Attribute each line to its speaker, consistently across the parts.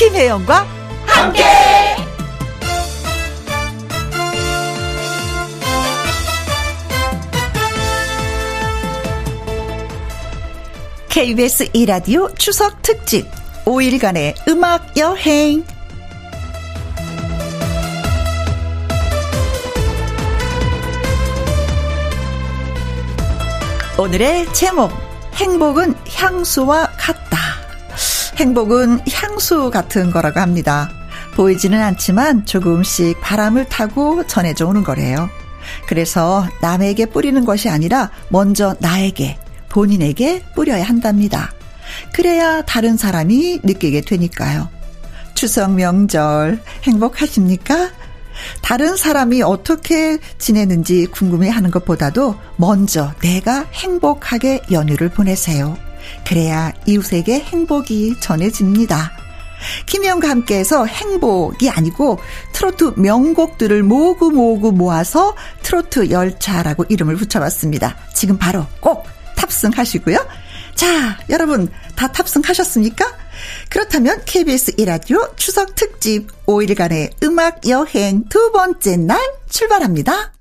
Speaker 1: 김혜영과 함께. KBS 이라디오 추석 특집 5일간의 음악 여행. 오늘의 제목 행복은 향수와 같다. 행복은 향수 같은 거라고 합니다. 보이지는 않지만 조금씩 바람을 타고 전해져 오는 거래요. 그래서 남에게 뿌리는 것이 아니라 먼저 나에게, 본인에게 뿌려야 한답니다. 그래야 다른 사람이 느끼게 되니까요. 추석 명절 행복하십니까? 다른 사람이 어떻게 지내는지 궁금해 하는 것보다도 먼저 내가 행복하게 연휴를 보내세요. 그래야 이웃에게 행복이 전해집니다. 김희영과 함께해서 행복이 아니고 트로트 명곡들을 모구 모구 모아서 트로트 열차라고 이름을 붙여봤습니다. 지금 바로 꼭 탑승하시고요. 자, 여러분 다 탑승하셨습니까? 그렇다면 KBS 이라디오 추석 특집 5일간의 음악 여행 두 번째 날 출발합니다.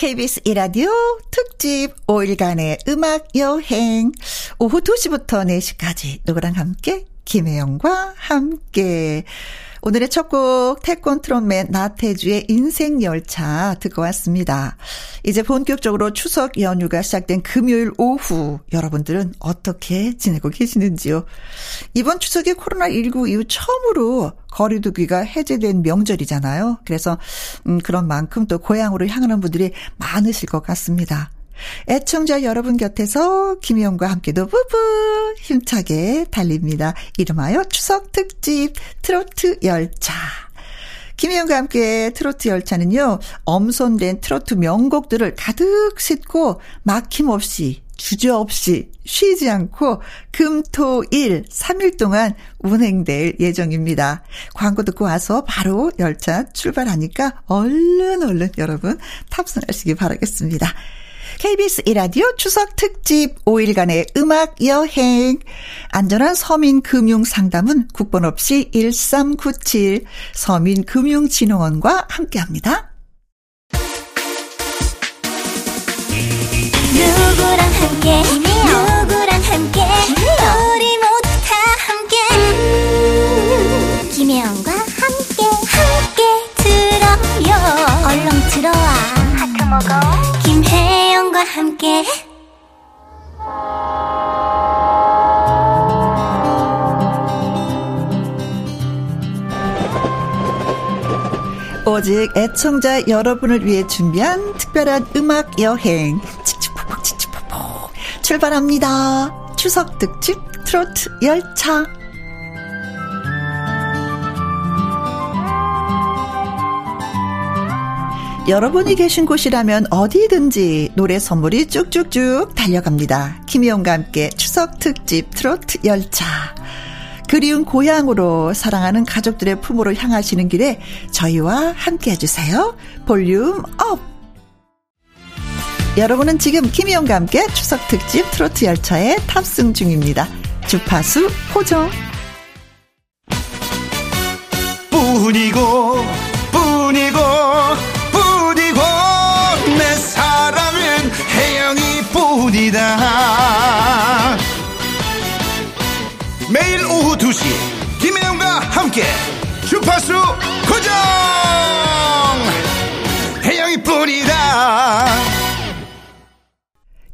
Speaker 1: KBS 이라디오 특집 5일간의 음악 여행. 오후 2시부터 4시까지 누구랑 함께? 김혜영과 함께 오늘의 첫 곡 태권 트롯맨 나태주의 인생 열차 듣고 왔습니다. 이제 본격적으로 추석 연휴가 시작된 금요일 오후 여러분들은 어떻게 지내고 계시는지요? 이번 추석이 코로나19 이후 처음으로 거리두기가 해제된 명절이잖아요. 그래서 음 그런 만큼 또 고향으로 향하는 분들이 많으실 것 같습니다. 애청자 여러분 곁에서 김희영과 함께도 부부 힘차게 달립니다. 이름하여 추석 특집 트로트 열차. 김희영과 함께 트로트 열차는요, 엄선된 트로트 명곡들을 가득 싣고 막힘없이 주저없이 쉬지 않고 금, 토, 일 3일 동안 운행될 예정입니다. 광고 듣고 와서 바로 열차 출발하니까 얼른 얼른 여러분 탑승하시기 바라겠습니다. KBS 이라디오 추석 특집 5일간의 음악 여행. 안전한 서민 금융 상담은 국번 없이 1397 서민금융진흥원과 함께합니다.
Speaker 2: 누구랑 함께 함께.
Speaker 1: 오직 애청자 여러분을 위해 준비한 특별한 음악 여행. 칙칙폭폭 칙칙폭폭. 출발합니다. 추석 특집 트로트 열차 여러분이 계신 곳이라면 어디든지 노래 선물이 쭉쭉쭉 달려갑니다. 김희영과 함께 추석 특집 트로트 열차. 그리운 고향으로 사랑하는 가족들의 품으로 향하시는 길에 저희와 함께 해주세요. volume up! 여러분은 지금 김희영과 함께 추석 특집 트로트 열차에 탑승 중입니다. 주파수.
Speaker 3: 뿐이고 뿐이고 뿐이고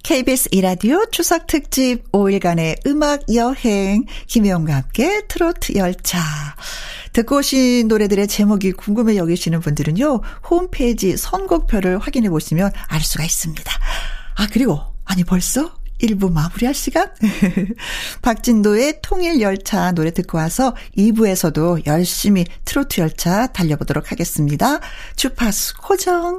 Speaker 1: KBS 이라디오 추석 특집 5일간의 음악 여행 김혜영과 함께 트로트 열차 듣고 오신 노래들의 제목이 궁금해 여기시는 분들은요 홈페이지 선곡표를 확인해 보시면 알 수가 있습니다. 아 그리고 아니 벌써 1부 마무리할 시간? 박진도의 통일 열차 노래 듣고 와서 2부에서도 열심히 트로트 열차 달려보도록 하겠습니다. 주파수 고정.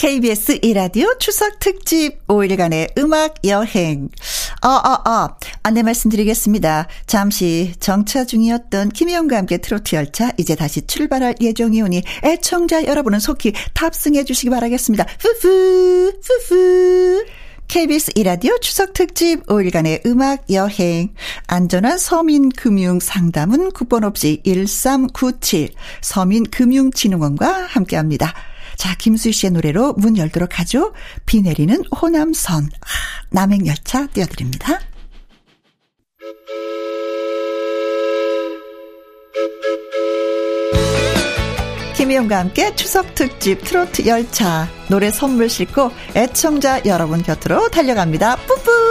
Speaker 1: KBS 이라디오 추석 특집 5일간의 음악 여행. 어, 어, 어. 안내 말씀드리겠습니다. 잠시 정차 중이었던 김희영과 함께 트로트 열차 이제 다시 출발할 예정이오니 애청자 여러분은 속히 탑승해 주시기 바라겠습니다. 후후, 후후. KBS 이라디오 추석 특집 5일간의 음악 여행. 안전한 서민금융 상담은 국번 없이 1397 서민금융진흥원과 함께 합니다. 자, 김수희 씨의 노래로 문 열도록 하죠. 비 내리는 호남선. 아, 남행열차 띄워드립니다. 김희영과 함께 추석 특집 트로트 열차 노래 선물 싣고 애청자 여러분 곁으로 달려갑니다. 뿌뿌!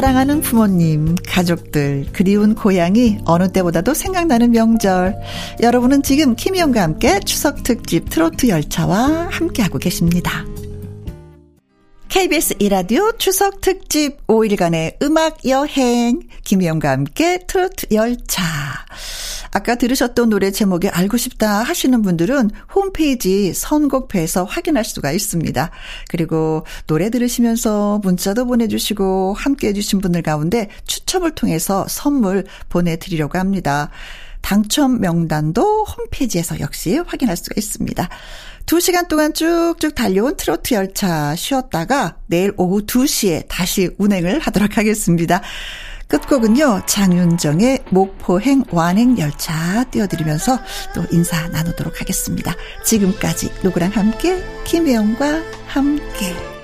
Speaker 1: 사랑하는 부모님, 가족들, 그리운 고향이 어느 때보다도 생각나는 명절. 여러분은 지금 김희영과 함께 추석 특집 트로트 열차와 함께하고 계십니다. KBS 이라디오 추석 특집 5일간의 음악 여행. 김희영과 함께 트로트 열차. 아까 들으셨던 노래 제목이 알고 싶다 하시는 분들은 홈페이지 선곡표에서 확인할 수가 있습니다. 그리고 노래 들으시면서 문자도 보내주시고 함께 해주신 분들 가운데 추첨을 통해서 선물 보내드리려고 합니다. 당첨 명단도 홈페이지에서 역시 확인할 수가 있습니다. 2시간 동안 쭉쭉 달려온 트로트 열차 쉬었다가 내일 오후 2시에 다시 운행을 하도록 하겠습니다. 끝곡은요, 장윤정의 목포행 완행열차 띄워드리면서 또 인사 나누도록 하겠습니다. 지금까지 누구랑 함께, 김혜영과 함께.